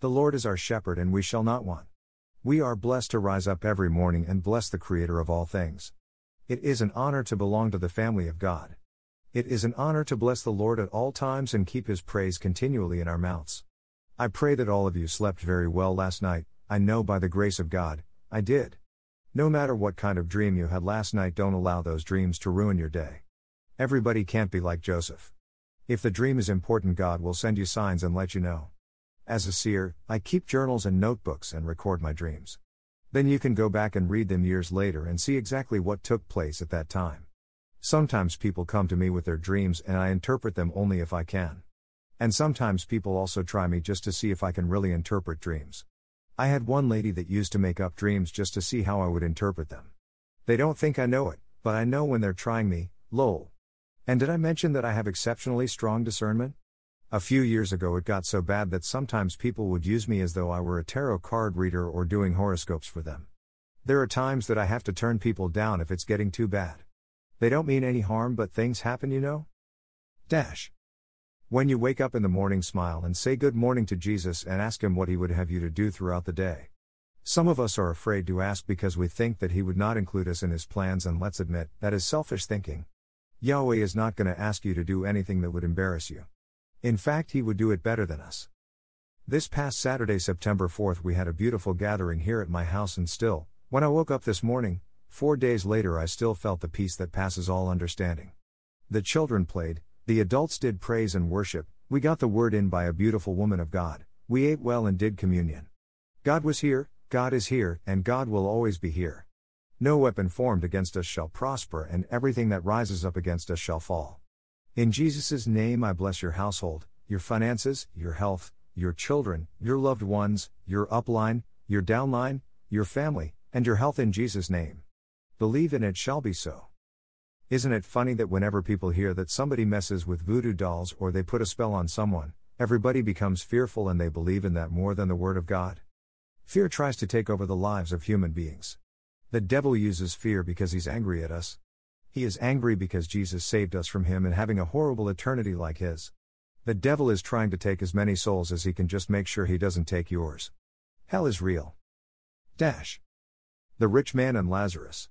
The Lord is our shepherd, and we shall not want. We are blessed to rise up every morning and bless the Creator of all things. It is an honor to belong to the family of God. It is an honor to bless the Lord at all times and keep His praise continually in our mouths. I pray that all of you slept very well last night, I know by the grace of God, I did. No matter what kind of dream you had last night, don't allow those dreams to ruin your day. Everybody can't be like Joseph. If the dream is important, God will send you signs and let you know. As a seer, I keep journals and notebooks and record my dreams. Then you can go back and read them years later and see exactly what took place at that time. Sometimes people come to me with their dreams and I interpret them only if I can. And sometimes people also try me just to see if I can really interpret dreams. I had one lady that used to make up dreams just to see how I would interpret them. They don't think I know it, but I know when they're trying me, lol. And did I mention that I have exceptionally strong discernment? A few years ago, it got so bad that sometimes people would use me as though I were a tarot card reader or doing horoscopes for them. There are times that I have to turn people down if it's getting too bad. They don't mean any harm, but things happen, you know? Dash. When you wake up in the morning, smile and say good morning to Jesus and ask Him what He would have you to do throughout the day. Some of us are afraid to ask because we think that He would not include us in His plans, and let's admit, that is selfish thinking. Yahweh is not going to ask you to do anything that would embarrass you. In fact, He would do it better than us. This past Saturday, September 4th, we had a beautiful gathering here at my house, and still, when I woke up this morning, four days later, I still felt the peace that passes all understanding. The children played, the adults did praise and worship, we got the word in by a beautiful woman of God, we ate well and did communion. God was here, God is here, and God will always be here. No weapon formed against us shall prosper, and everything that rises up against us shall fall. In Jesus' name, I bless your household, your finances, your health, your children, your loved ones, your upline, your downline, your family, and your health in Jesus' name. Believe in it shall be so. Isn't it funny that whenever people hear that somebody messes with voodoo dolls or they put a spell on someone, everybody becomes fearful and they believe in that more than the Word of God? Fear tries to take over the lives of human beings. The devil uses fear because he's angry at us. He is angry because Jesus saved us from him and having a horrible eternity like his. The devil is trying to take as many souls as he can just make sure he doesn't take yours. Hell is real. Dash. The rich man and Lazarus.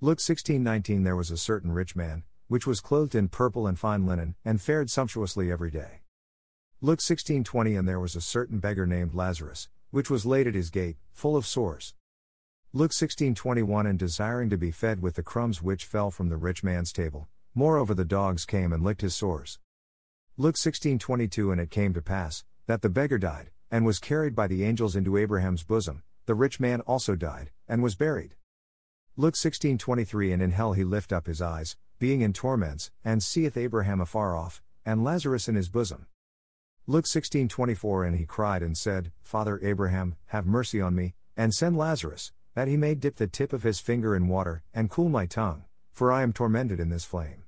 Luke 16:19 There was a certain rich man, which was clothed in purple and fine linen, and fared sumptuously every day. Luke 16:20 And there was a certain beggar named Lazarus, which was laid at his gate, full of sores. Luke 16:21 And desiring to be fed with the crumbs which fell from the rich man's table, moreover the dogs came and licked his sores. Luke 16:22 And it came to pass that the beggar died and was carried by the angels into Abraham's bosom. The rich man also died and was buried. Luke 16:23 And in hell he lift up his eyes, being in torments, and seeth Abraham afar off, and Lazarus in his bosom. Luke 16:24 And he cried and said, Father Abraham, have mercy on me, and send Lazarus, that he may dip the tip of his finger in water, and cool my tongue, for I am tormented in this flame.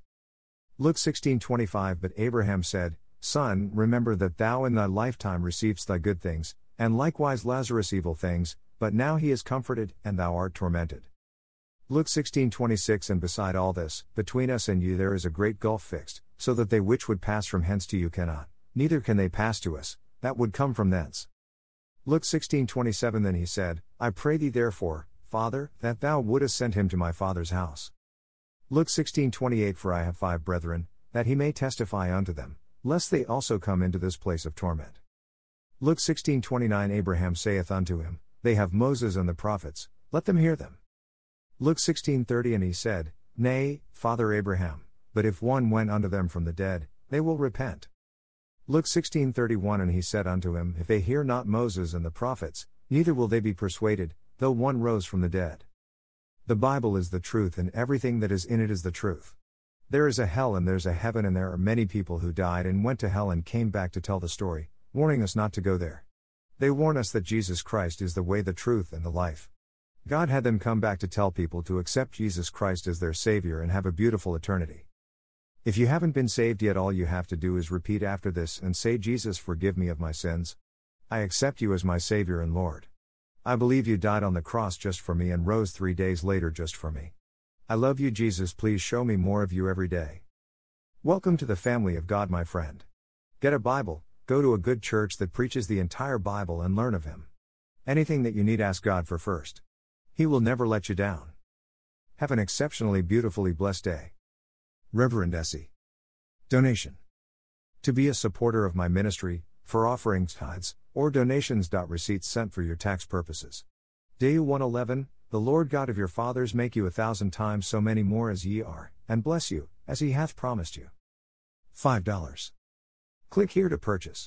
Luke 16:25 But Abraham said, Son, remember that thou in thy lifetime receivedst thy good things, and likewise Lazarus evil things, but now he is comforted, and thou art tormented. Luke 16:26 And beside all this, between us and you there is a great gulf fixed, so that they which would pass from hence to you cannot, neither can they pass to us, that would come from thence. Luke 16:27 Then he said, I pray thee therefore, Father, that thou wouldest send him to my father's house. Luke 16:28 For I have five brethren, that he may testify unto them, lest they also come into this place of torment. Luke 16:29 Abraham saith unto him, They have Moses and the prophets, let them hear them. Luke 16:30 And he said, Nay, Father Abraham, but if one went unto them from the dead, they will repent. Luke 16:31 And he said unto him, If they hear not Moses and the prophets, neither will they be persuaded, though one rose from the dead. The Bible is the truth and everything that is in it is the truth. There is a hell and there's a heaven and there are many people who died and went to hell and came back to tell the story, warning us not to go there. They warn us that Jesus Christ is the way, the truth, and the life. God had them come back to tell people to accept Jesus Christ as their Savior and have a beautiful eternity. If you haven't been saved yet, all you have to do is repeat after this and say, Jesus, forgive me of my sins. I accept you as my Savior and Lord. I believe you died on the cross just for me and rose three days later just for me. I love you, Jesus. Please show me more of you every day. Welcome to the family of God, my friend. Get a Bible, go to a good church that preaches the entire Bible and learn of Him. Anything that you need, ask God for first. He will never let you down. Have an exceptionally beautifully blessed day. Reverend Essie. Donation. To be a supporter of my ministry, for offerings, tithes, or donations. Receipts sent for your tax purposes. Day 111 The Lord God of your fathers make you a thousand times so many more as ye are, and bless you, as he hath promised you. $5. Click here to purchase.